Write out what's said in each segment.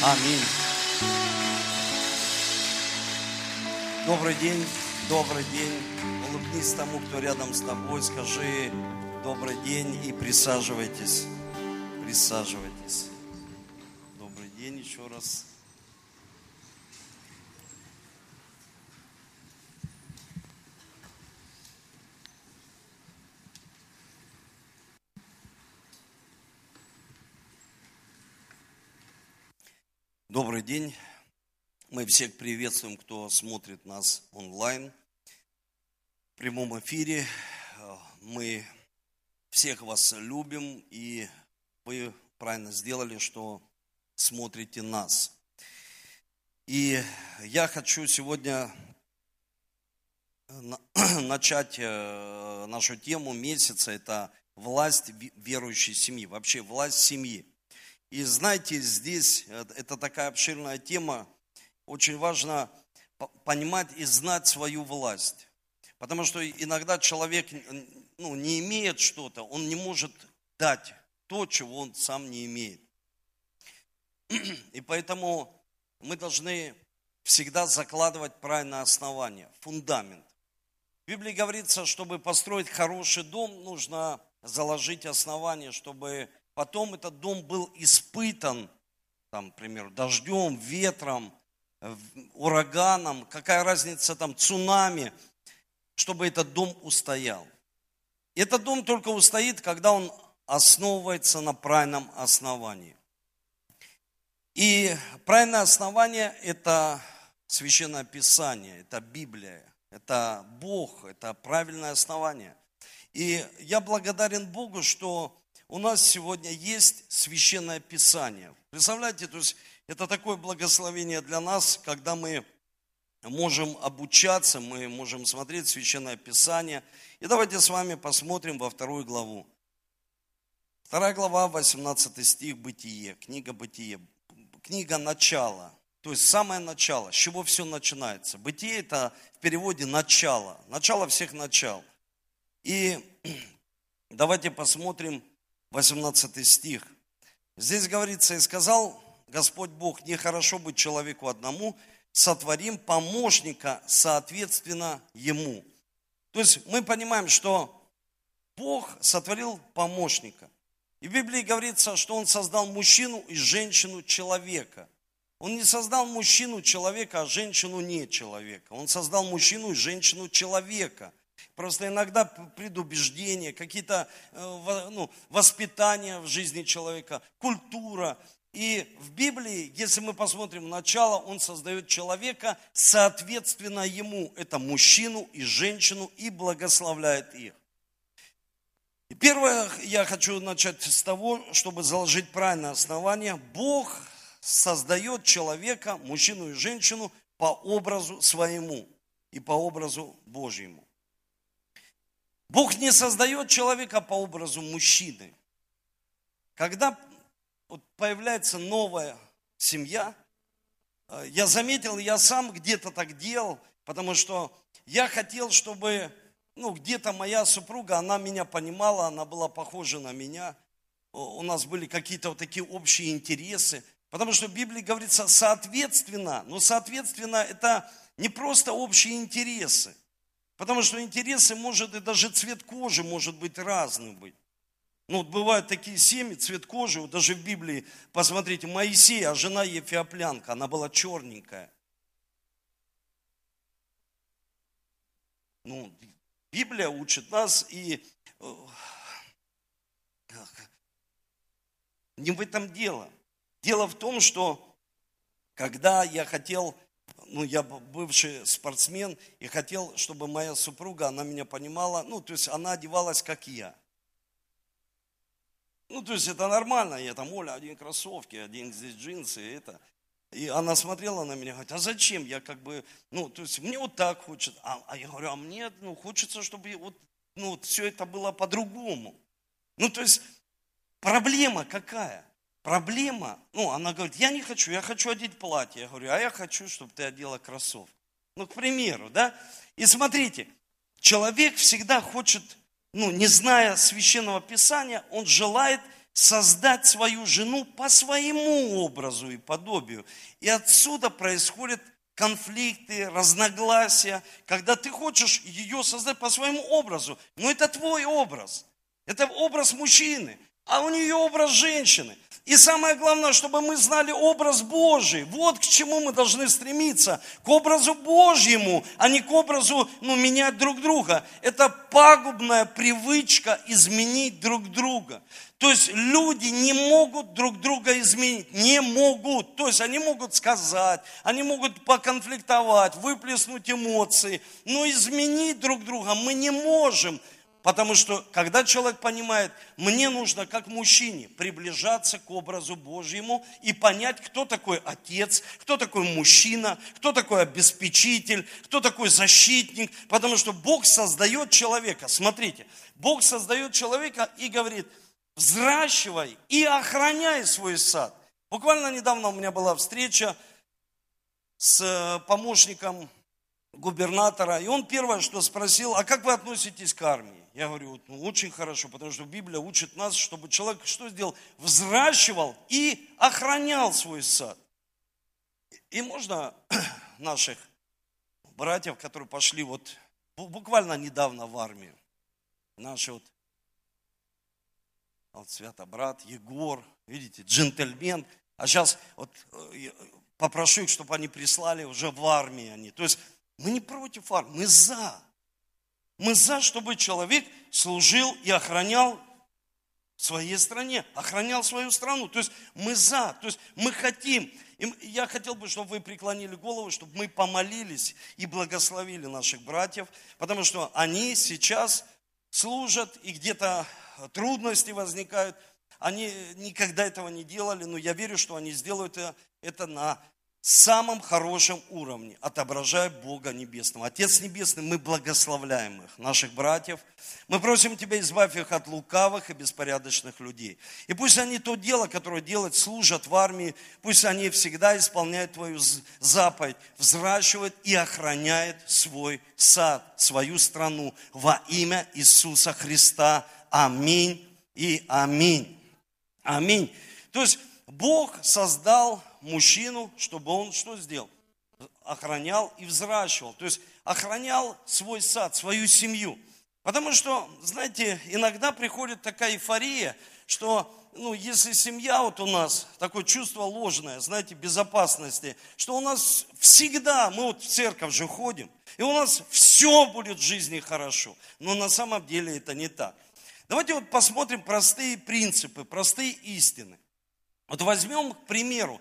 Аминь. Добрый день, добрый день. Улыбнись тому, кто рядом с тобой, скажи добрый день и присаживайтесь. Присаживайтесь. Добрый день еще раз. Добрый день. Мы всех приветствуем, кто смотрит нас онлайн. В прямом эфире мы всех вас любим, и вы правильно сделали, что смотрите нас. И я хочу сегодня начать э, нашу тему месяца, это власть верующей семьи, вообще власть семьи. И знаете, здесь э, это такая обширная тема, очень важно понимать и знать свою власть. Потому что иногда человек ну, не имеет что-то, он не может дать то, чего он сам не имеет. И поэтому мы должны всегда закладывать правильное основание, фундамент. В Библии говорится, чтобы построить хороший дом, нужно заложить основание, чтобы потом этот дом был испытан, там, например, дождем, ветром, ураганом, какая разница там, цунами, чтобы этот дом устоял. Этот дом только устоит, когда он основывается на правильном основании. И правильное основание – это Священное Писание, это Библия, это Бог, это правильное основание. И я благодарен Богу, что у нас сегодня есть священное писание. Представляете, то есть это такое благословение для нас, когда мы можем обучаться, мы можем смотреть священное писание. И давайте с вами посмотрим во вторую главу. Вторая глава, 18 стих, Бытие, книга Бытие, книга начала, то есть самое начало, с чего все начинается. Бытие это в переводе начало, начало всех начал. И давайте посмотрим 18 стих. Здесь говорится, и сказал Господь Бог, нехорошо быть человеку одному, сотворим помощника соответственно ему. То есть мы понимаем, что Бог сотворил помощника. И в Библии говорится, что Он создал мужчину и женщину человека. Он не создал мужчину человека, а женщину не человека. Он создал мужчину и женщину человека. Просто иногда предубеждения, какие-то э, ну, воспитания в жизни человека, культура. И в Библии, если мы посмотрим начало, он создает человека, соответственно ему, это мужчину и женщину, и благословляет их. И первое, я хочу начать с того, чтобы заложить правильное основание. Бог создает человека, мужчину и женщину, по образу своему и по образу Божьему. Бог не создает человека по образу мужчины. Когда вот появляется новая семья, э, я заметил, я сам где-то так делал, потому что я хотел, чтобы ну, где-то моя супруга, она меня понимала, она была похожа на меня. У нас были какие-то вот такие общие интересы. Потому что в Библии говорится соответственно, но соответственно это не просто общие интересы. Потому что интересы, может, и даже цвет кожи может быть разным быть. Ну, вот бывают такие семьи, цвет кожи, вот даже в Библии, посмотрите, Моисей, а жена Ефиоплянка, она была черненькая. Ну, Библия учит нас, и э, не в этом дело. Дело в том, что когда я хотел ну, я бывший спортсмен и хотел, чтобы моя супруга, она меня понимала, ну, то есть она одевалась, как я. Ну, то есть это нормально, я там, Оля, один кроссовки, один здесь джинсы, и это. И она смотрела на меня, говорит, а зачем? Я как бы, ну, то есть мне вот так хочется. А, а я говорю, а мне, ну, хочется, чтобы вот, ну, вот все это было по-другому. Ну, то есть проблема какая? Проблема, ну, она говорит, я не хочу, я хочу одеть платье. Я говорю, а я хочу, чтобы ты одела кроссовки. Ну, к примеру, да? И смотрите, человек всегда хочет, ну, не зная священного писания, он желает создать свою жену по своему образу и подобию. И отсюда происходят конфликты, разногласия, когда ты хочешь ее создать по своему образу. Но это твой образ. Это образ мужчины, а у нее образ женщины. И самое главное, чтобы мы знали образ Божий. Вот к чему мы должны стремиться. К образу Божьему, а не к образу ну, менять друг друга. Это пагубная привычка изменить друг друга. То есть люди не могут друг друга изменить, не могут. То есть они могут сказать, они могут поконфликтовать, выплеснуть эмоции, но изменить друг друга мы не можем. Потому что, когда человек понимает, мне нужно как мужчине приближаться к образу Божьему и понять, кто такой отец, кто такой мужчина, кто такой обеспечитель, кто такой защитник. Потому что Бог создает человека. Смотрите, Бог создает человека и говорит, взращивай и охраняй свой сад. Буквально недавно у меня была встреча с э, помощником губернатора, и он первое, что спросил, а как вы относитесь к армии? Я говорю, ну очень хорошо, потому что Библия учит нас, чтобы человек что сделал? Взращивал и охранял свой сад. И можно наших братьев, которые пошли вот буквально недавно в армию, наши вот, вот Святобрат, Егор, видите, джентльмен, а сейчас вот э, попрошу их, чтобы они прислали уже в армии они. То есть мы не против армии, мы за. Мы за, чтобы человек служил и охранял своей стране, охранял свою страну. То есть мы за, то есть мы хотим. И я хотел бы, чтобы вы преклонили голову, чтобы мы помолились и благословили наших братьев, потому что они сейчас служат, и где-то трудности возникают. Они никогда этого не делали, но я верю, что они сделают это на самом хорошем уровне, отображая Бога Небесного. Отец Небесный, мы благословляем их, наших братьев. Мы просим Тебя, избавь их от лукавых и беспорядочных людей. И пусть они то дело, которое делают, служат в армии, пусть они всегда исполняют Твою заповедь, взращивают и охраняют свой сад, свою страну во имя Иисуса Христа. Аминь и аминь. Аминь. То есть Бог создал мужчину, чтобы он что сделал? Охранял и взращивал. То есть охранял свой сад, свою семью. Потому что, знаете, иногда приходит такая эйфория, что ну, если семья вот у нас, такое чувство ложное, знаете, безопасности, что у нас всегда, мы вот в церковь же ходим, и у нас все будет в жизни хорошо. Но на самом деле это не так. Давайте вот посмотрим простые принципы, простые истины. Вот возьмем, к примеру,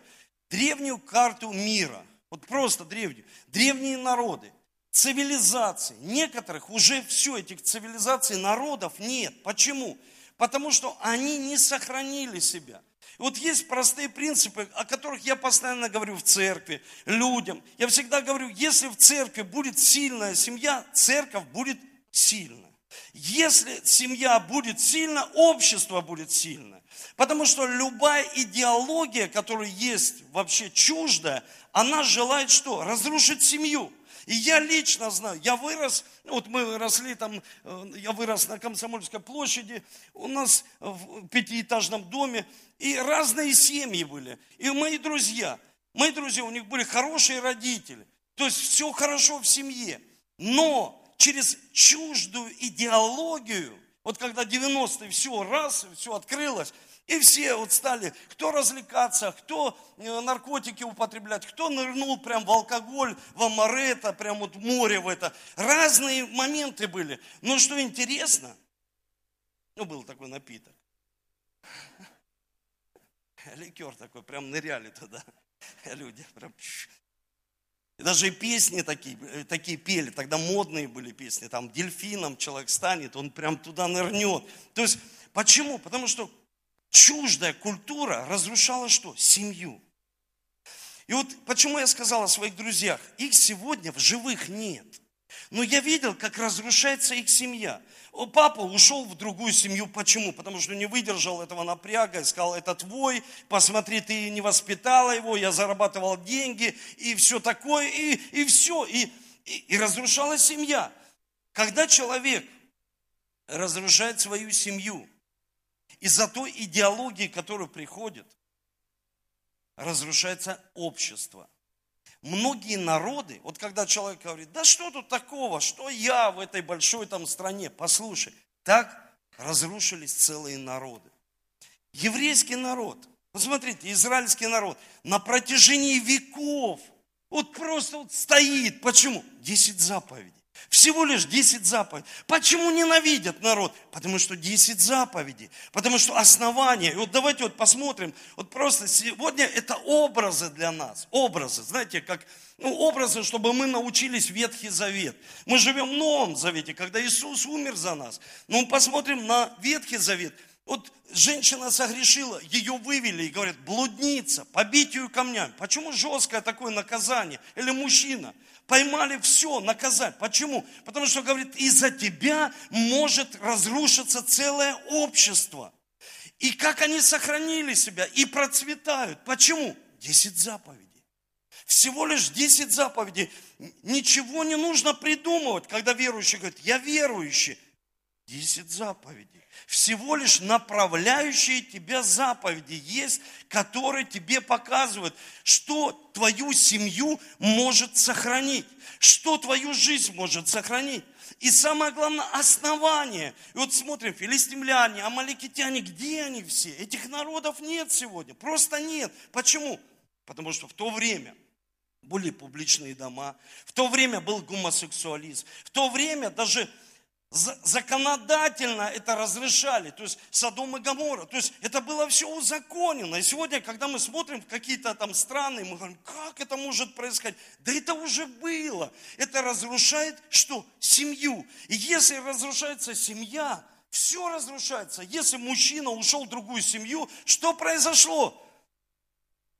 древнюю карту мира, вот просто древнюю, древние народы, цивилизации. Некоторых уже все, этих цивилизаций, народов нет. Почему? Потому что они не сохранили себя. Вот есть простые принципы, о которых я постоянно говорю в церкви, людям. Я всегда говорю, если в церкви будет сильная семья, церковь будет сильная. Если семья будет сильна, общество будет сильно. Потому что любая идеология, которая есть вообще чуждая, она желает что? Разрушить семью. И я лично знаю, я вырос, ну вот мы росли там, э, я вырос на Комсомольской площади, у нас в пятиэтажном доме, и разные семьи были. И мои друзья, мои друзья, у них были хорошие родители. То есть все хорошо в семье. Но через чуждую идеологию, вот когда 90-е все раз, все открылось, и все вот стали, кто развлекаться, кто э, наркотики употреблять, кто нырнул прям в алкоголь, в амарета, прям вот море в это. Разные моменты были. Но что интересно, ну был такой напиток. Ликер такой, прям ныряли туда люди. Прям даже песни такие, э, такие пели, тогда модные были песни, там дельфином человек станет, он прям туда нырнет. То есть, почему? Потому что чуждая культура разрушала что? Семью. И вот почему я сказал о своих друзьях, их сегодня в живых нет. Но я видел, как разрушается их семья. Папа ушел в другую семью. Почему? Потому что не выдержал этого напряга и сказал, это твой, посмотри, ты не воспитала его, я зарабатывал деньги и все такое, и, и все. И, и, и разрушалась семья. Когда человек разрушает свою семью, из-за той идеологии, которая приходит, разрушается общество. Многие народы, вот когда человек говорит, да что тут такого, что я в этой большой там стране, послушай, так разрушились целые народы. Еврейский народ, посмотрите, израильский народ на протяжении веков вот просто вот стоит. Почему? Десять заповедей. Всего лишь 10 заповедей. Почему ненавидят народ? Потому что 10 заповедей. Потому что основание. И вот давайте вот посмотрим. Вот просто сегодня это образы для нас. Образы. Знаете, как ну, образы, чтобы мы научились Ветхий Завет. Мы живем в Новом Завете, когда Иисус умер за нас. Но мы посмотрим на Ветхий Завет. Вот женщина согрешила, ее вывели и говорят, блудница, побить ее камнями. Почему жесткое такое наказание? Или мужчина? Поймали все, наказать. Почему? Потому что, говорит, из-за тебя может разрушиться целое общество. И как они сохранили себя и процветают. Почему? Десять заповедей. Всего лишь 10 заповедей. Ничего не нужно придумывать, когда верующий говорит, я верующий. 10 заповедей. Всего лишь направляющие тебя заповеди есть, которые тебе показывают, что твою семью может сохранить, что твою жизнь может сохранить. И самое главное, основание. И вот смотрим, филистимляне, амаликитяне, где они все? Этих народов нет сегодня, просто нет. Почему? Потому что в то время были публичные дома, в то время был гомосексуализм, в то время даже законодательно это разрешали, то есть Содом и Гамора, то есть это было все узаконено. И сегодня, когда мы смотрим какие-то там страны, мы говорим, как это может происходить? Да это уже было. Это разрушает что? Семью. И если разрушается семья, все разрушается. Если мужчина ушел в другую семью, что произошло?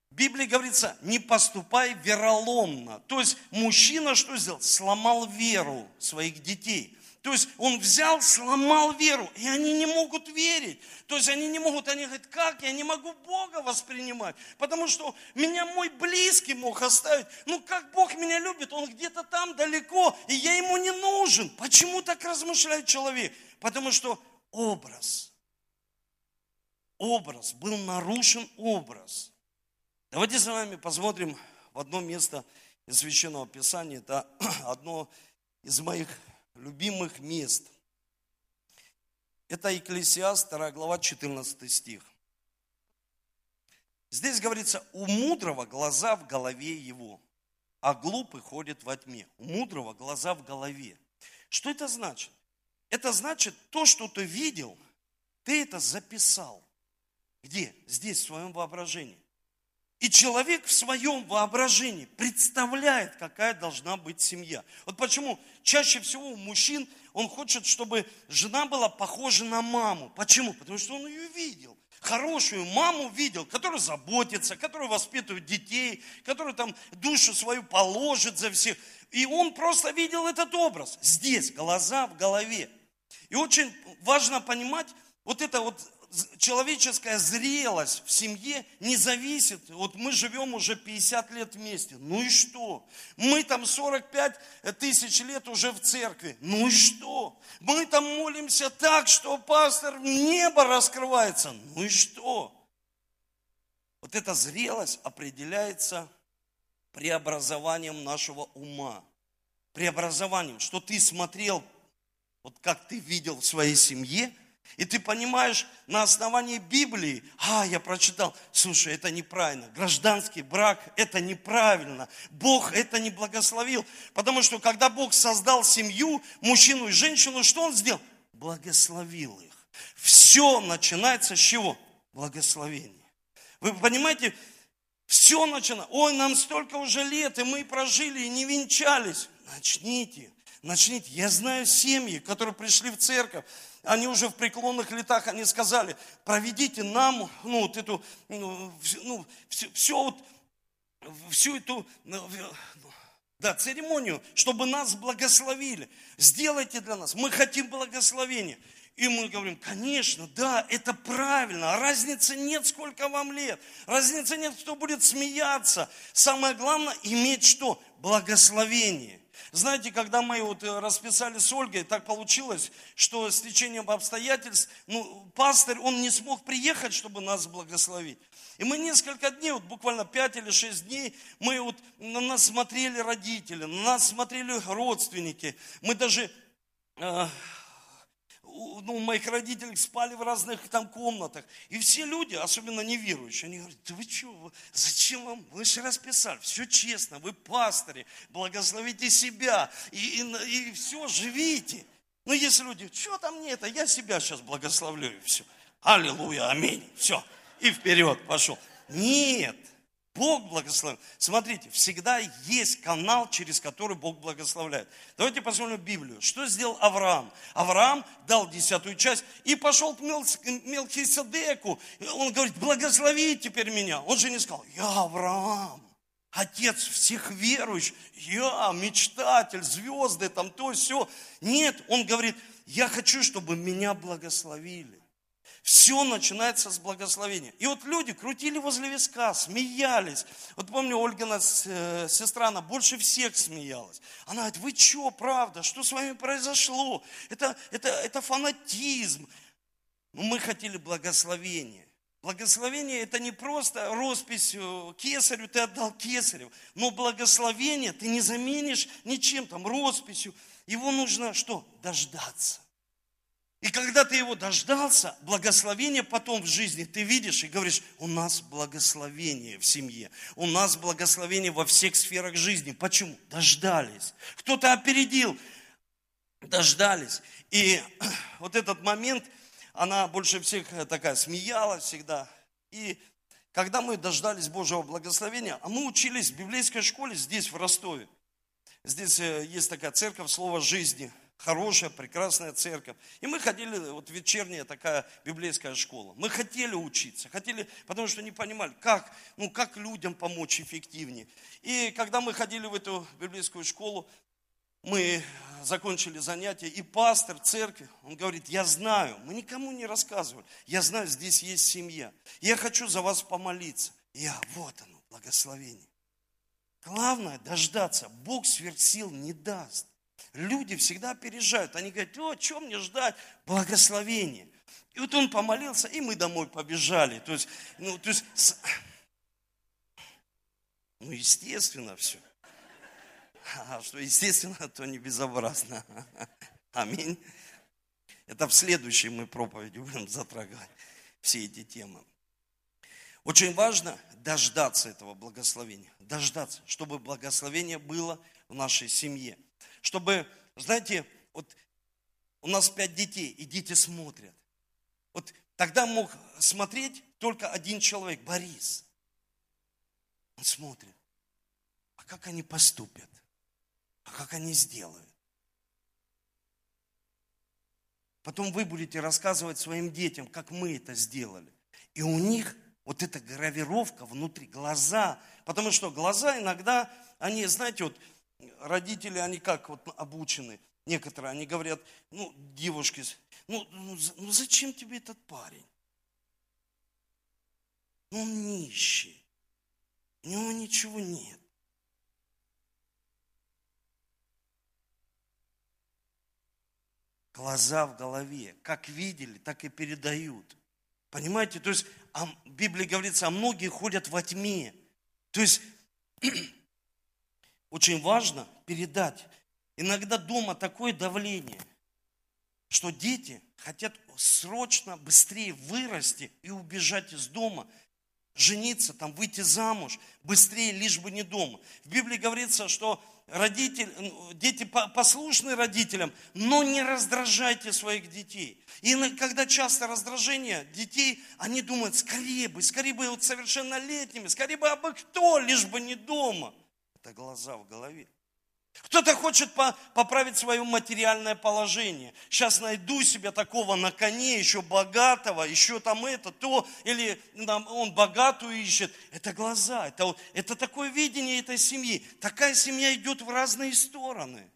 В Библии говорится, не поступай вероломно. То есть мужчина что сделал? Сломал веру своих детей. То есть он взял, сломал веру, и они не могут верить. То есть они не могут, они говорят, как я не могу Бога воспринимать? Потому что меня мой близкий мог оставить. Ну как Бог меня любит? Он где-то там далеко, и я ему не нужен. Почему так размышляет человек? Потому что образ, образ, был нарушен образ. Давайте с вами посмотрим в одно место из Священного Писания. Это одно из моих любимых мест. Это Екклесиаст, 2 глава, 14 стих. Здесь говорится, у мудрого глаза в голове его, а глупый ходит во тьме. У мудрого глаза в голове. Что это значит? Это значит, то, что ты видел, ты это записал. Где? Здесь, в своем воображении. И человек в своем воображении представляет, какая должна быть семья. Вот почему чаще всего у мужчин он хочет, чтобы жена была похожа на маму. Почему? Потому что он ее видел. Хорошую маму видел, которая заботится, которая воспитывает детей, которая там душу свою положит за всех. И он просто видел этот образ. Здесь, глаза в голове. И очень важно понимать, вот это вот человеческая зрелость в семье не зависит. Вот мы живем уже 50 лет вместе. Ну и что? Мы там 45 тысяч лет уже в церкви. Ну и что? Мы там молимся так, что пастор небо раскрывается. Ну и что? Вот эта зрелость определяется преобразованием нашего ума. Преобразованием, что ты смотрел, вот как ты видел в своей семье – и ты понимаешь на основании Библии, а, я прочитал, слушай, это неправильно, гражданский брак, это неправильно, Бог это не благословил. Потому что когда Бог создал семью, мужчину и женщину, что Он сделал? Благословил их. Все начинается с чего? Благословение. Вы понимаете, все начинается. Ой, нам столько уже лет, и мы прожили, и не венчались. Начните, начните. Я знаю семьи, которые пришли в церковь, они уже в преклонных летах, они сказали, проведите нам, ну, вот эту, ну, ну все, все вот, всю эту, ну, да, церемонию, чтобы нас благословили. Сделайте для нас. Мы хотим благословения. И мы говорим, конечно, да, это правильно. Разницы нет, сколько вам лет. Разницы нет, кто будет смеяться. Самое главное, иметь что? Благословение. Знаете, когда мы вот э, расписали с Ольгой, так получилось, что с течением обстоятельств, ну, пастырь, он не смог приехать, чтобы нас благословить. И мы несколько дней, вот буквально пять или шесть дней, мы вот на нас смотрели родители, на нас смотрели родственники. Мы даже э, ну, моих родителей спали в разных там комнатах. И все люди, особенно неверующие, они говорят, да вы что, зачем вам, вы же расписали, все честно, вы пастыри, благословите себя и, и, и все, живите. Но если люди, что там не это, я себя сейчас благословлю и все. Аллилуйя, аминь, все, и вперед пошел. Нет, Бог благословит. Смотрите, всегда есть канал, через который Бог благословляет. Давайте посмотрим Библию. Что сделал Авраам? Авраам дал десятую часть и пошел к Мелхиседеку. Он говорит, благослови теперь меня. Он же не сказал, я Авраам, отец всех верующих, я мечтатель, звезды, там то, все. Нет, он говорит, я хочу, чтобы меня благословили. Все начинается с благословения. И вот люди крутили возле виска, смеялись. Вот помню, Ольгина э, сестра, она больше всех смеялась. Она говорит, вы что, правда, что с вами произошло? Это, это, это фанатизм. Но мы хотели благословения. Благословение это не просто роспись кесарю, ты отдал кесарю. Но благословение ты не заменишь ничем, там, росписью. Его нужно что? Дождаться. И когда ты его дождался, благословение потом в жизни ты видишь и говоришь, у нас благословение в семье, у нас благословение во всех сферах жизни. Почему? Дождались. Кто-то опередил, дождались. И вот этот момент, она больше всех такая смеялась всегда. И когда мы дождались Божьего благословения, а мы учились в библейской школе здесь, в Ростове. Здесь э, есть такая церковь слова жизни – хорошая, прекрасная церковь. И мы ходили, вот вечерняя такая библейская школа. Мы хотели учиться, хотели, потому что не понимали, как, ну, как людям помочь эффективнее. И когда мы ходили в эту библейскую школу, мы закончили занятия, и пастор церкви, он говорит, я знаю, мы никому не рассказывали, я знаю, здесь есть семья, я хочу за вас помолиться. Я, вот оно, благословение. Главное дождаться, Бог сверхсил не даст. Люди всегда опережают. Они говорят, о, чем мне ждать? Благословение. И вот он помолился, и мы домой побежали. То есть, ну, то есть, ну, естественно все. А что естественно, то не безобразно. Аминь. Это в следующей мы проповеди будем затрагивать все эти темы. Очень важно дождаться этого благословения. Дождаться, чтобы благословение было в нашей семье чтобы, знаете, вот у нас пять детей, и дети смотрят. Вот тогда мог смотреть только один человек, Борис. Он смотрит. А как они поступят? А как они сделают? Потом вы будете рассказывать своим детям, как мы это сделали. И у них вот эта гравировка внутри, глаза. Потому что глаза иногда, они, знаете, вот родители, они как вот обучены, некоторые, они говорят, ну, девушки, ну, ну, ну зачем тебе этот парень? Ну, он нищий, у него ничего нет. Глаза в голове, как видели, так и передают. Понимаете, то есть в Библии говорится, а многие ходят во тьме. То есть очень важно передать. Иногда дома такое давление, что дети хотят срочно, быстрее вырасти и убежать из дома, жениться, там, выйти замуж, быстрее, лишь бы не дома. В Библии говорится, что родители, дети послушны родителям, но не раздражайте своих детей. И когда часто раздражение детей, они думают, скорее бы, скорее бы вот совершеннолетними, скорее бы абы кто, лишь бы не дома – это глаза в голове. Кто-то хочет поправить свое материальное положение. Сейчас найду себе такого на коне, еще богатого, еще там это, то, или там, он богатую ищет. Это глаза, это, это такое видение этой семьи. Такая семья идет в разные стороны.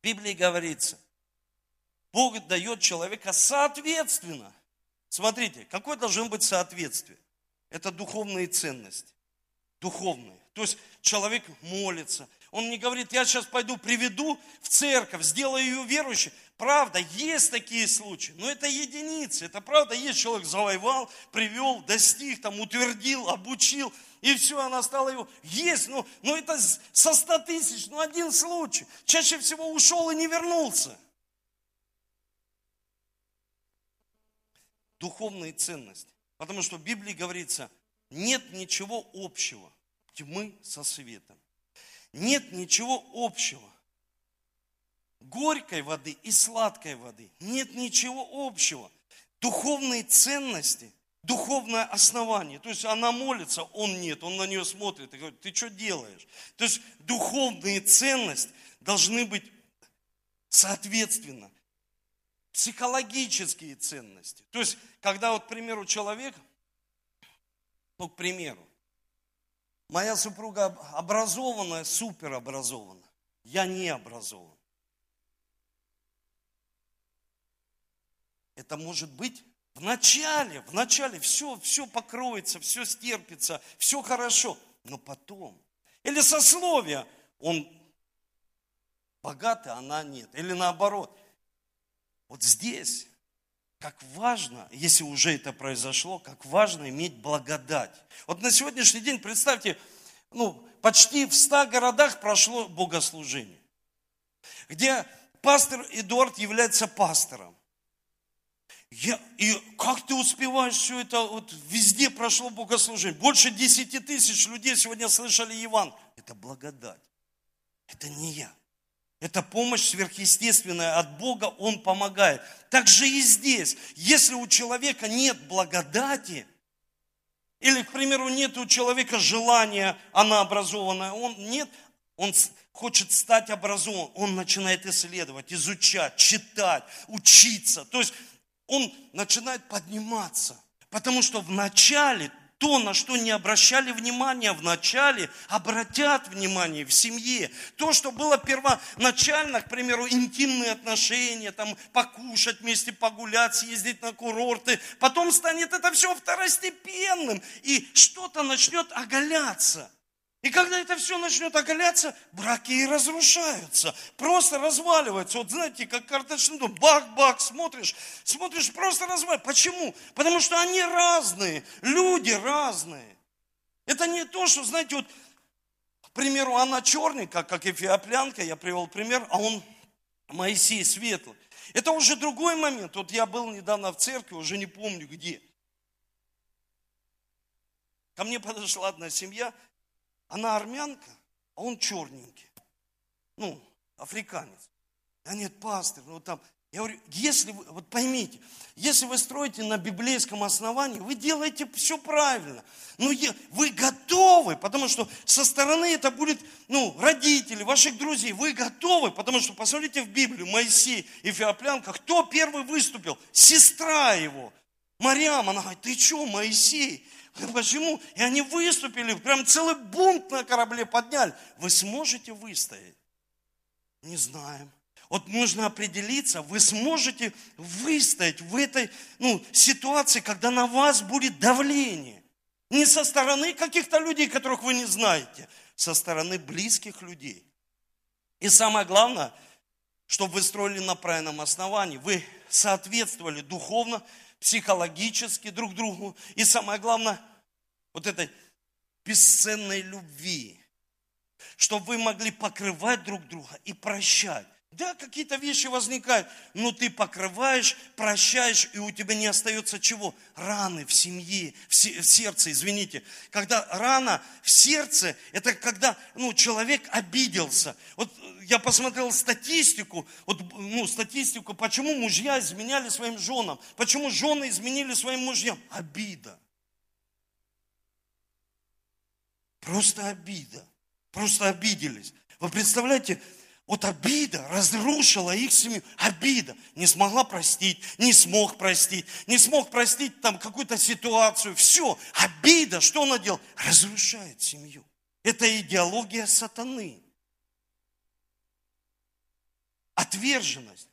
В Библии говорится, Бог дает человека соответственно. Смотрите, какое должно быть соответствие? Это духовные ценности. Духовные. То есть человек молится. Он не говорит, я сейчас пойду приведу в церковь, сделаю ее верующей. Правда, есть такие случаи, но это единицы. Это правда, есть человек завоевал, привел, достиг, там, утвердил, обучил, и все, она стала его. Есть, но, но это со 100 тысяч, ну один случай. Чаще всего ушел и не вернулся. Духовные ценности. Потому что в Библии говорится, нет ничего общего тьмы со светом. Нет ничего общего. Горькой воды и сладкой воды. Нет ничего общего. Духовные ценности, духовное основание. То есть она молится, он нет, он на нее смотрит и говорит, ты что делаешь? То есть духовные ценности должны быть соответственно. Психологические ценности. То есть, когда вот, к примеру, человек, ну, к примеру, Моя супруга образованная, супер образована. Я не образован. Это может быть в начале, в начале все, все покроется, все стерпится, все хорошо. Но потом. Или сословие. Он богатый, она нет. Или наоборот. Вот здесь как важно, если уже это произошло, как важно иметь благодать. Вот на сегодняшний день, представьте, ну, почти в ста городах прошло богослужение, где пастор Эдуард является пастором. Я, и как ты успеваешь все это, вот везде прошло богослужение. Больше десяти тысяч людей сегодня слышали Иван. Это благодать. Это не я. Это помощь сверхъестественная от Бога, Он помогает. Так же и здесь. Если у человека нет благодати, или, к примеру, нет у человека желания, она образованная, он нет, он хочет стать образованным, он начинает исследовать, изучать, читать, учиться. То есть он начинает подниматься. Потому что в начале то, на что не обращали внимания в начале, обратят внимание в семье. То, что было первоначально, к примеру, интимные отношения, там, покушать вместе, погулять, съездить на курорты, потом станет это все второстепенным, и что-то начнет оголяться – и когда это все начнет оголяться, браки и разрушаются, просто разваливаются. Вот знаете, как карточный дом, бах-бах, смотришь, смотришь, просто разваливается. Почему? Потому что они разные, люди разные. Это не то, что, знаете, вот, к примеру, она черненькая, как эфиоплянка, я привел пример, а он Моисей светлый. Это уже другой момент. Вот я был недавно в церкви, уже не помню где. Ко мне подошла одна семья, она армянка, а он черненький. Ну, африканец. А нет, пастор, ну там, я говорю, если вы, вот поймите, если вы строите на библейском основании, вы делаете все правильно. Но вы готовы, потому что со стороны это будет, ну, родители, ваших друзей, вы готовы, потому что, посмотрите в Библию, Моисей и Феоплянка, кто первый выступил? Сестра его, Мариам, она говорит, ты что, Моисей? Почему? И они выступили, прям целый бунт на корабле подняли. Вы сможете выстоять? Не знаем. Вот нужно определиться, вы сможете выстоять в этой ну, ситуации, когда на вас будет давление. Не со стороны каких-то людей, которых вы не знаете, со стороны близких людей. И самое главное, чтобы вы строили на правильном основании, вы соответствовали духовно психологически друг другу. И самое главное, вот этой бесценной любви, чтобы вы могли покрывать друг друга и прощать. Да, какие-то вещи возникают, но ты покрываешь, прощаешь, и у тебя не остается чего? Раны в семье, в сердце, извините. Когда рана в сердце, это когда ну, человек обиделся. Вот я посмотрел статистику, вот, ну, статистику, почему мужья изменяли своим женам, почему жены изменили своим мужьям. Обида. Просто обида. Просто обиделись. Вы представляете, вот обида разрушила их семью. Обида. Не смогла простить, не смог простить, не смог простить там какую-то ситуацию. Все. Обида, что она делает? Разрушает семью. Это идеология сатаны. Отверженность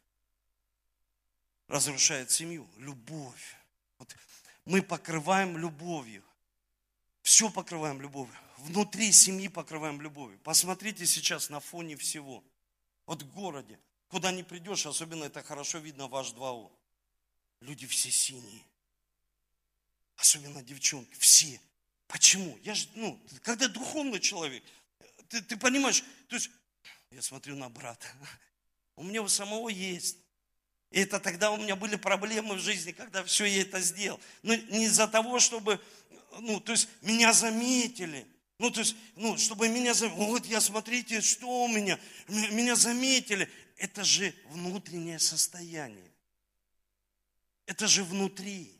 разрушает семью. Любовь. Вот мы покрываем любовью. Все покрываем любовью. Внутри семьи покрываем любовью. Посмотрите сейчас на фоне всего. Вот в городе, куда не придешь, особенно это хорошо видно ваш 2 Люди все синие. Особенно девчонки, все. Почему? Я же, ну, когда духовный человек, ты, ты понимаешь, то есть, я смотрю на брата, у меня у самого есть. И это тогда у меня были проблемы в жизни, когда все я это сделал. Но не из-за того, чтобы, ну, то есть, меня заметили. Ну, то есть, ну, чтобы меня. Вот я, смотрите, что у меня. Меня заметили. Это же внутреннее состояние. Это же внутри.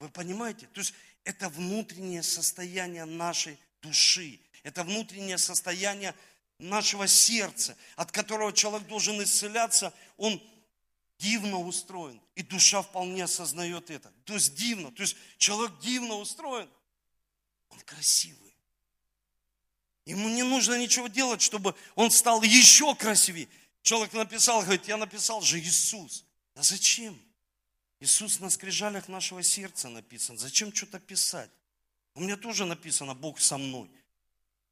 Вы понимаете? То есть, это внутреннее состояние нашей души. Это внутреннее состояние нашего сердца, от которого человек должен исцеляться. Он дивно устроен. И душа вполне осознает это. То есть дивно. То есть человек дивно устроен. Он красивый. Ему не нужно ничего делать, чтобы он стал еще красивее. Человек написал, говорит, я написал же Иисус. А зачем? Иисус на скрижалях нашего сердца написан. Зачем что-то писать? У меня тоже написано, Бог со мной.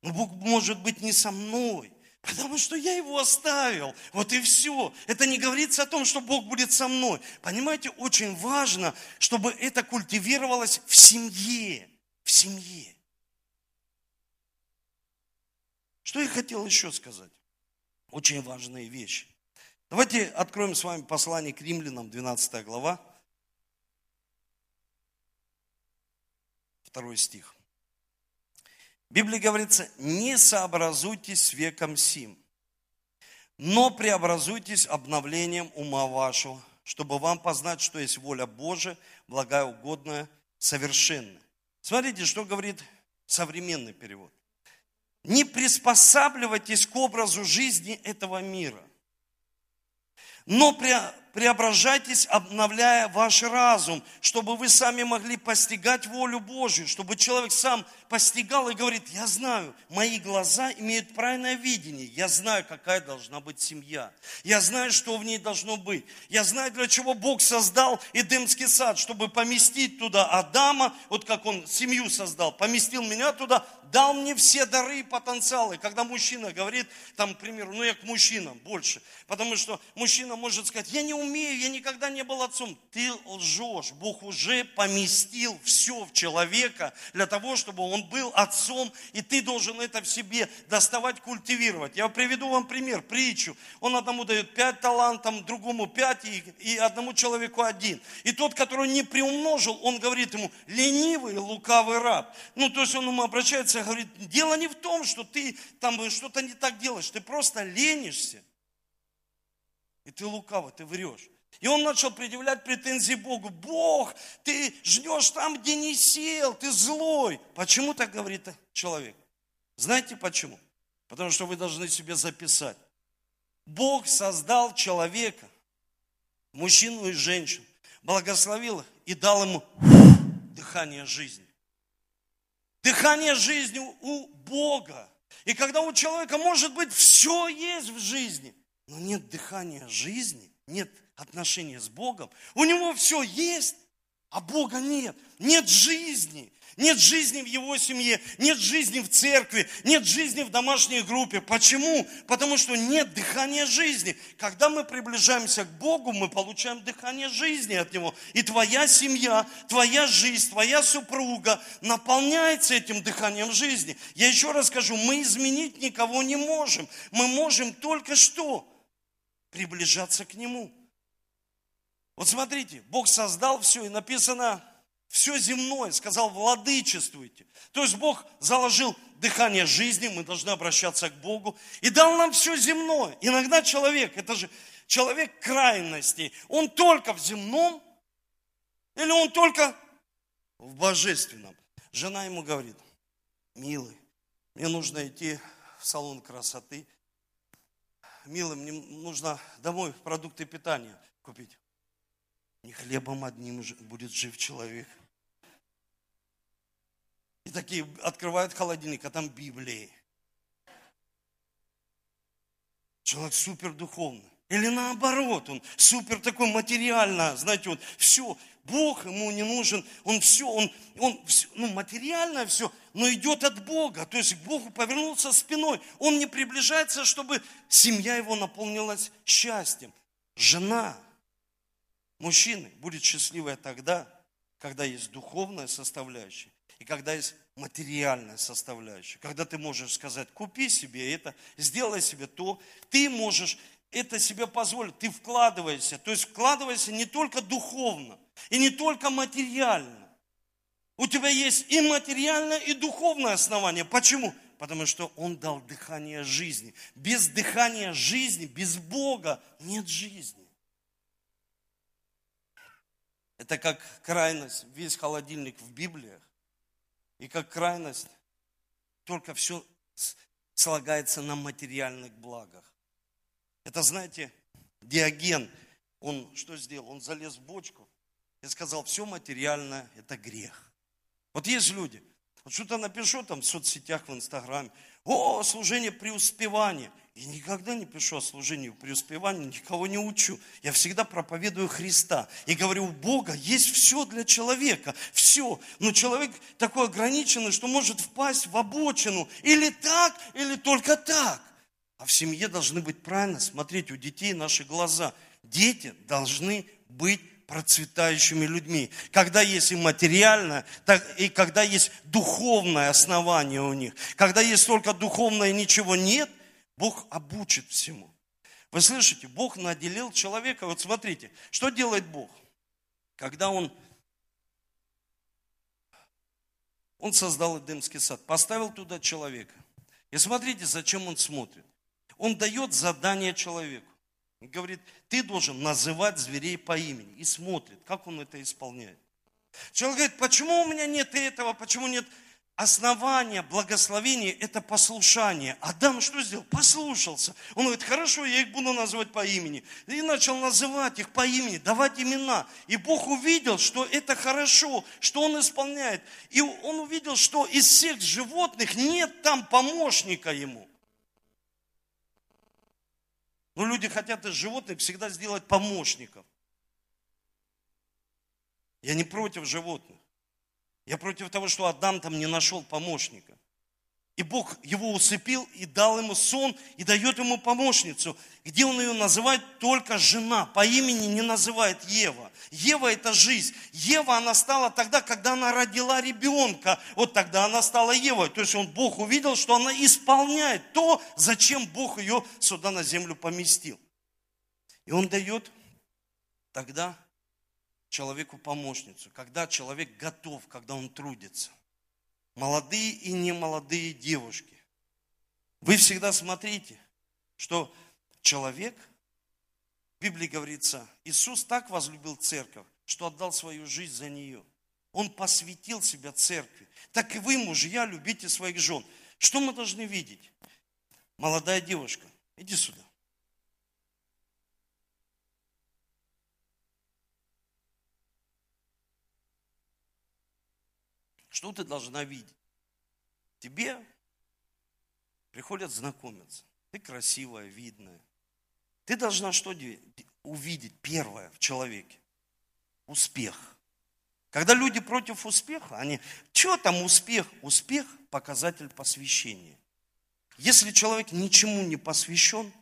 Но Бог может быть не со мной, потому что я его оставил. Вот и все. Это не говорится о том, что Бог будет со мной. Понимаете, очень важно, чтобы это культивировалось в семье. В семье. Что я хотел еще сказать? Очень важные вещи. Давайте откроем с вами послание к римлянам, 12 глава. Второй стих. В Библии говорится, не сообразуйтесь с веком сим, но преобразуйтесь обновлением ума вашего, чтобы вам познать, что есть воля Божия, благая, угодная, совершенная. Смотрите, что говорит современный перевод. Не приспосабливайтесь к образу жизни этого мира, но преображайтесь, обновляя ваш разум, чтобы вы сами могли постигать волю Божью, чтобы человек сам постигал и говорит, я знаю, мои глаза имеют правильное видение, я знаю, какая должна быть семья, я знаю, что в ней должно быть, я знаю, для чего Бог создал Эдемский сад, чтобы поместить туда Адама, вот как он семью создал, поместил меня туда, дал мне все дары и потенциалы. Когда мужчина говорит, там, к примеру, ну я к мужчинам больше, потому что мужчина может сказать, я не умею, я никогда не был отцом. Ты лжешь. Бог уже поместил все в человека для того, чтобы он был отцом, и ты должен это в себе доставать, культивировать. Я приведу вам пример, притчу. Он одному дает пять талантов, другому пять, и, и одному человеку один. И тот, который не приумножил, он говорит ему, ленивый, лукавый раб. Ну, то есть он ему обращается и говорит, дело не в том, что ты там что-то не так делаешь, ты просто ленишься. И ты лукавый, ты врешь. И он начал предъявлять претензии Богу. Бог, ты жнешь там, где не сел, ты злой. Почему так говорит человек? Знаете почему? Потому что вы должны себе записать. Бог создал человека, мужчину и женщину, благословил их и дал ему дыхание жизни. Дыхание жизни у Бога. И когда у человека может быть все есть в жизни, но нет дыхания жизни, нет отношения с Богом, у него все есть, а Бога нет. Нет жизни. Нет жизни в его семье, нет жизни в церкви, нет жизни в домашней группе. Почему? Потому что нет дыхания жизни. Когда мы приближаемся к Богу, мы получаем дыхание жизни от Него. И твоя семья, твоя жизнь, твоя супруга наполняется этим дыханием жизни. Я еще раз скажу, мы изменить никого не можем. Мы можем только что? Приближаться к Нему. Вот смотрите, Бог создал все, и написано, все земное, сказал, владычествуйте. То есть Бог заложил дыхание жизни, мы должны обращаться к Богу, и дал нам все земное. Иногда человек, это же человек крайностей, он только в земном, или он только в божественном. Жена ему говорит, милый, мне нужно идти в салон красоты, милый, мне нужно домой продукты питания купить. Не хлебом одним будет жив человек. И такие открывают холодильник, а там Библии. Человек супер духовный. Или наоборот, он супер такой материально, знаете, вот все, Бог ему не нужен, он все, он, он все, ну, материальное все, но идет от Бога. То есть к Богу повернулся спиной. Он не приближается, чтобы семья его наполнилась счастьем. Жена, мужчины, будет счастливая тогда, когда есть духовная составляющая и когда есть материальная составляющая. Когда ты можешь сказать, купи себе это, сделай себе то, ты можешь это себе позволить, ты вкладываешься. То есть вкладывайся не только духовно и не только материально. У тебя есть и материальное, и духовное основание. Почему? Потому что Он дал дыхание жизни. Без дыхания жизни, без Бога нет жизни. Это как крайность, весь холодильник в Библиях. И как крайность, только все слагается на материальных благах. Это, знаете, Диоген, он что сделал? Он залез в бочку и сказал, все материальное – это грех. Вот есть люди, вот что-то напишу там в соцсетях, в Инстаграме, о, служение преуспевания. И никогда не пишу о служении преуспевания, никого не учу. Я всегда проповедую Христа. И говорю, у Бога есть все для человека, все. Но человек такой ограниченный, что может впасть в обочину. Или так, или только так. А в семье должны быть правильно смотреть у детей наши глаза. Дети должны быть процветающими людьми. Когда есть и материальное, так и когда есть духовное основание у них. Когда есть только духовное ничего нет, Бог обучит всему. Вы слышите, Бог наделил человека. Вот смотрите, что делает Бог? Когда Он, он создал Эдемский сад, поставил туда человека. И смотрите, зачем Он смотрит. Он дает задание человеку. Говорит, ты должен называть зверей по имени. И смотрит, как он это исполняет. Человек говорит, почему у меня нет этого, почему нет основания благословения – это послушание. Адам что сделал? Послушался. Он говорит, хорошо, я их буду называть по имени. И начал называть их по имени, давать имена. И Бог увидел, что это хорошо, что Он исполняет. И Он увидел, что из всех животных нет там помощника Ему. Но люди хотят из животных всегда сделать помощников. Я не против животных. Я против того, что Адам там не нашел помощника. И Бог его усыпил и дал ему сон, и дает ему помощницу. Где он ее называет? Только жена. По имени не называет Ева. Ева – это жизнь. Ева, она стала тогда, когда она родила ребенка. Вот тогда она стала Евой. То есть он, Бог увидел, что она исполняет то, зачем Бог ее сюда на землю поместил. И он дает тогда человеку помощницу, когда человек готов, когда он трудится молодые и немолодые девушки. Вы всегда смотрите, что человек, в Библии говорится, Иисус так возлюбил церковь, что отдал свою жизнь за нее. Он посвятил себя церкви. Так и вы, мужья, любите своих жен. Что мы должны видеть? Молодая девушка, иди сюда. Что ты должна видеть? Тебе приходят знакомиться. Ты красивая, видная. Ты должна что увидеть первое в человеке? Успех. Когда люди против успеха, они, что там успех? Успех – показатель посвящения. Если человек ничему не посвящен,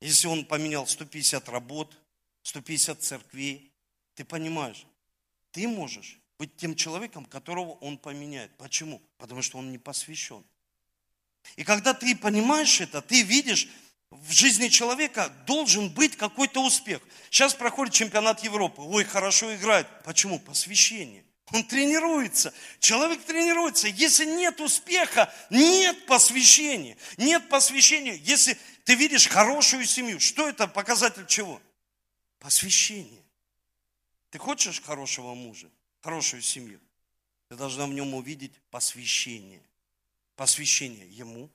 если он поменял 150 работ, 150 церквей, ты понимаешь, ты можешь быть тем человеком, которого он поменяет. Почему? Потому что он не посвящен. И когда ты понимаешь это, ты видишь, в жизни человека должен быть какой-то успех. Сейчас проходит чемпионат Европы. Ой, хорошо играет. Почему? Посвящение. Он тренируется. Человек тренируется. Если нет успеха, нет посвящения. Нет посвящения. Если ты видишь хорошую семью, что это показатель чего? Посвящение. Ты хочешь хорошего мужа, хорошую семью? Ты должна в нем увидеть посвящение. Посвящение ему.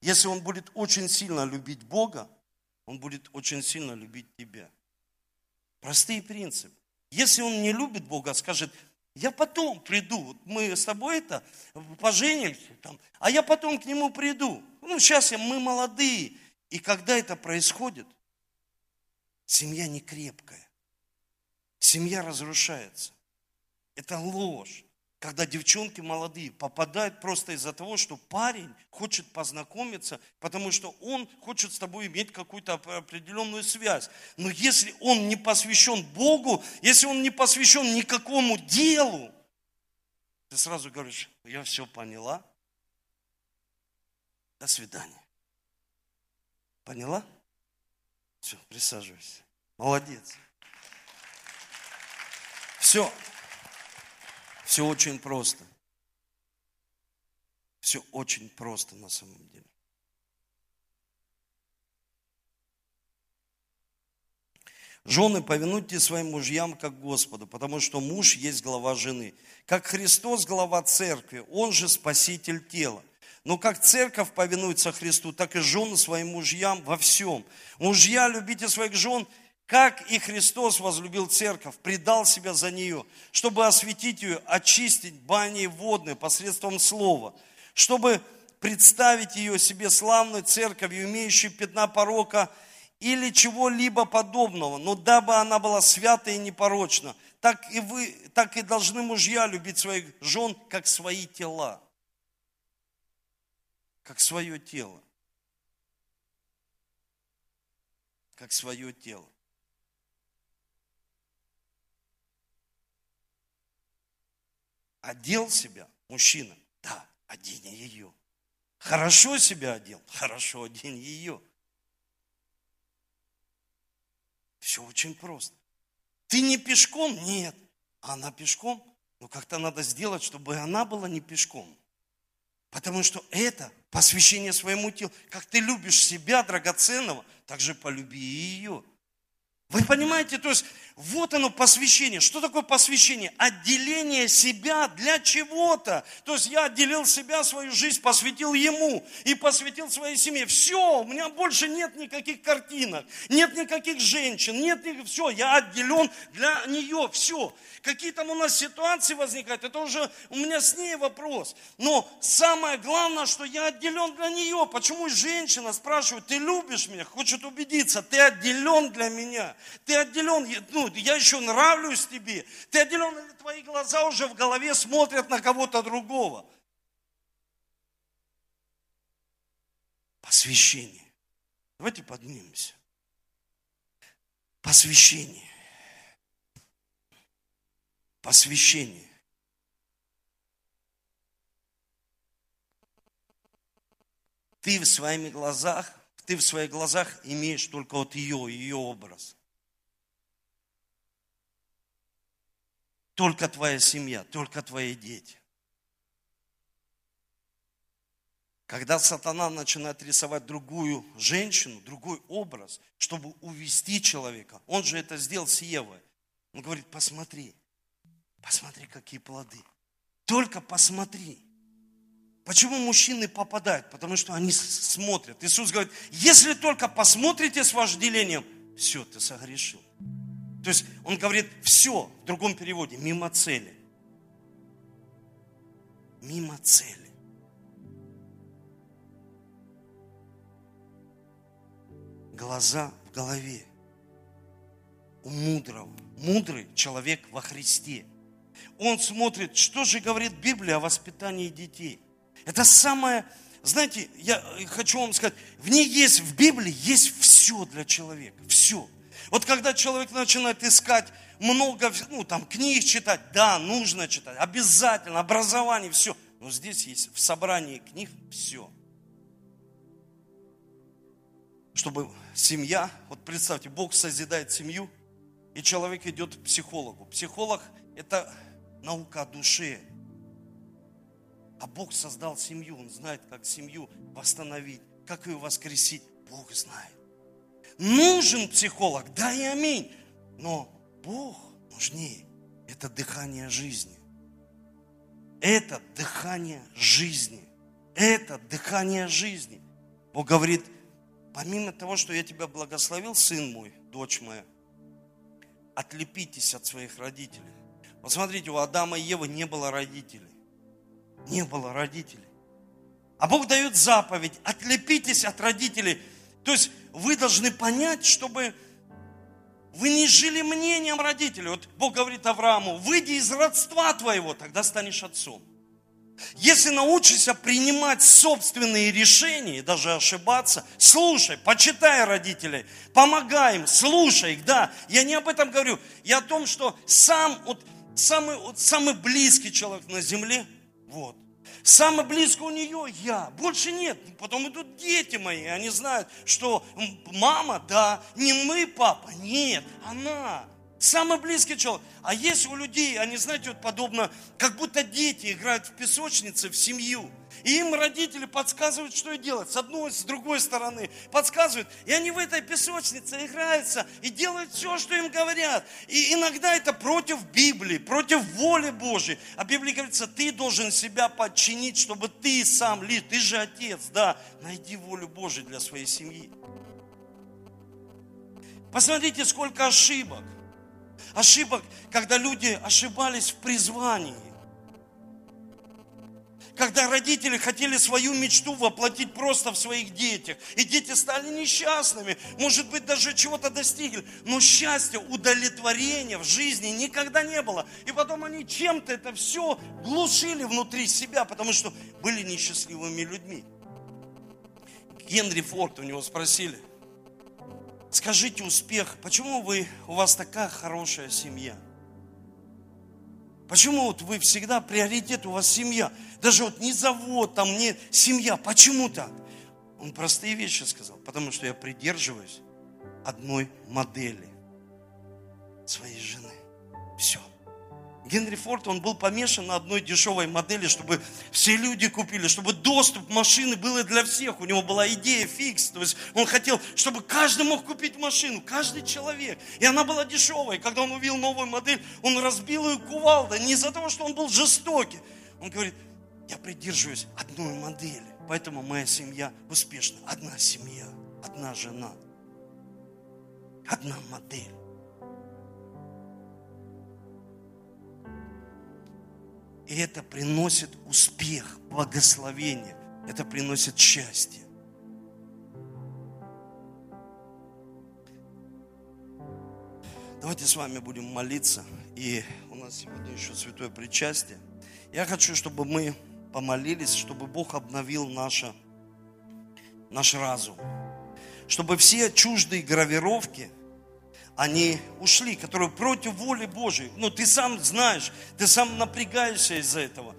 Если он будет очень сильно любить Бога, он будет очень сильно любить тебя. Простые принципы. Если он не любит Бога, скажет, я потом приду, мы с тобой это поженимся, там, а я потом к нему приду. Ну, сейчас мы молодые, И когда это происходит, семья не крепкая. Семья разрушается. Это ложь когда девчонки молодые попадают просто из-за того, что парень хочет познакомиться, потому что он хочет с тобой иметь какую-то определенную связь. Но если он не посвящен Богу, если он не посвящен никакому делу, ты сразу говоришь, я все поняла, до свидания. Поняла? Все, присаживайся. Молодец. Все, все очень просто. Все очень просто на самом деле. Жены, повинуйте своим мужьям как Господу, потому что муж есть глава жены. Как Христос глава церкви, он же спаситель тела. Но как церковь повинуется Христу, так и жены своим мужьям во всем. Мужья, любите своих жен, как и Христос возлюбил церковь, предал себя за нее, чтобы осветить ее, очистить баней водной посредством слова, чтобы представить ее себе славной церковью, имеющей пятна порока или чего-либо подобного, но дабы она была свята и непорочна, так и вы, так и должны мужья любить своих жен, как свои тела. Как свое тело. Как свое тело. Одел себя мужчина? Да, одень ее. Хорошо себя одел? Хорошо, одень ее. Все очень просто. Ты не пешком? Нет. А она пешком? Но как-то надо сделать, чтобы она была не пешком. Потому что это посвящение своему телу. Как ты любишь себя драгоценного, так же полюби и ее. Вы понимаете, то есть вот оно посвящение. Что такое посвящение? Отделение себя для чего-то. То есть я отделил себя, свою жизнь, посвятил ему и посвятил своей семье. Все, у меня больше нет никаких картинок, нет никаких женщин, нет никаких, все, я отделен для нее, все. Какие там у нас ситуации возникают, это уже у меня с ней вопрос. Но самое главное, что я отделен для нее. Почему женщина спрашивает, ты любишь меня, хочет убедиться, ты отделен для меня. Ты отделен, ну, я еще нравлюсь тебе. Ты отделен, твои глаза уже в голове смотрят на кого-то другого. Посвящение. Давайте поднимемся. Посвящение. Посвящение. Ты в своих глазах, ты в своих глазах имеешь только вот ее, ее образ. Только твоя семья, только твои дети. Когда сатана начинает рисовать другую женщину, другой образ, чтобы увести человека, он же это сделал с Евой. Он говорит, посмотри, посмотри, какие плоды. Только посмотри. Почему мужчины попадают? Потому что они смотрят. Иисус говорит, если только посмотрите с вожделением, все, ты согрешил. То есть он говорит все, в другом переводе, мимо цели. Мимо цели. Глаза в голове. У мудрого. Мудрый человек во Христе. Он смотрит, что же говорит Библия о воспитании детей. Это самое, знаете, я хочу вам сказать, в ней есть, в Библии есть все для человека. Все. Вот когда человек начинает искать много, ну там книг читать, да, нужно читать, обязательно, образование, все. Но здесь есть в собрании книг все. Чтобы семья, вот представьте, Бог созидает семью, и человек идет к психологу. Психолог – это наука о душе. А Бог создал семью, Он знает, как семью восстановить, как ее воскресить. Бог знает. Нужен психолог, да и аминь. Но Бог нужнее. Это дыхание жизни. Это дыхание жизни. Это дыхание жизни. Бог говорит, помимо того, что я тебя благословил, сын мой, дочь моя, отлепитесь от своих родителей. Вот смотрите, у Адама и Евы не было родителей. Не было родителей. А Бог дает заповедь, отлепитесь от родителей – То есть вы должны понять, чтобы вы не жили мнением родителей. Вот Бог говорит Аврааму, выйди из родства твоего, тогда станешь отцом. Если научишься принимать собственные решения даже ошибаться, слушай, почитай родителей, помогай им, слушай их, да. Я не об этом говорю. Я о том, что сам, вот, самый, вот, самый близкий человек на земле, вот, Самый близкий у нее я, больше нет. Потом идут дети мои, они знают, что мама, да, не мы, папа, нет, она. Самый близкий человек. А есть у людей, они, знаете, вот подобно, как будто дети играют в песочнице, в семью. И им родители подсказывают, что делать. С одной, с другой стороны подсказывают. И они в этой песочнице играются и делают все, что им говорят. И иногда это против Библии, против воли Божьей. А Библия говорится, ты должен себя подчинить, чтобы ты сам лишь, ты же отец, да, найди волю Божью для своей семьи. Посмотрите, сколько ошибок ошибок, когда люди ошибались в призвании. Когда родители хотели свою мечту воплотить просто в своих детях. И дети стали несчастными. Может быть, даже чего-то достигли. Но счастья, удовлетворения в жизни никогда не было. И потом они чем-то это все глушили внутри себя, потому что были несчастливыми людьми. Генри Форд у него спросили, Скажите успех, почему вы, у вас такая хорошая семья? Почему вот вы всегда приоритет, у вас семья? Даже вот не завод, там не семья. Почему так? Он простые вещи сказал. Потому что я придерживаюсь одной модели своей жены. Все. Генри Форд, он был помешан на одной дешевой модели, чтобы все люди купили, чтобы доступ машины был для всех. У него была идея фикс. То есть он хотел, чтобы каждый мог купить машину, каждый человек. И она была дешевая. И когда он увидел новую модель, он разбил ее кувалдой. Не из-за того, что он был жестокий. Он говорит, я придерживаюсь одной модели. Поэтому моя семья успешна. Одна семья, одна жена, одна модель. И это приносит успех, благословение. Это приносит счастье. Давайте с вами будем молиться. И у нас сегодня еще святое причастие. Я хочу, чтобы мы помолились, чтобы Бог обновил наше, наш разум. Чтобы все чуждые гравировки – они ушли, которые против воли Божьей. Ну, ты сам знаешь, ты сам напрягаешься из-за этого.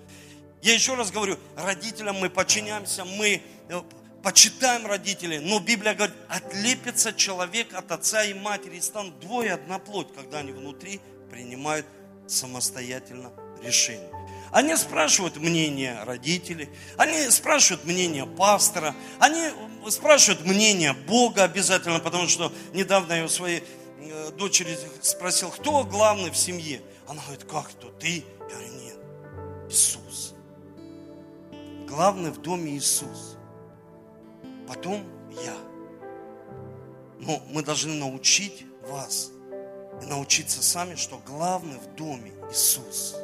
Я еще раз говорю, родителям мы подчиняемся, мы э, почитаем родителей, но Библия говорит, отлепится человек от отца и матери и станут двое одна плоть, когда они внутри принимают самостоятельно решение. Они спрашивают мнение родителей, они спрашивают мнение пастора, они спрашивают мнение Бога обязательно, потому что недавно я у своей Э, дочери спросил, кто главный в семье? Она говорит, как кто? Ты? Я говорю, нет, Иисус. Главный в доме Иисус. Потом я. Но мы должны научить вас и научиться сами, что главный в доме Иисус.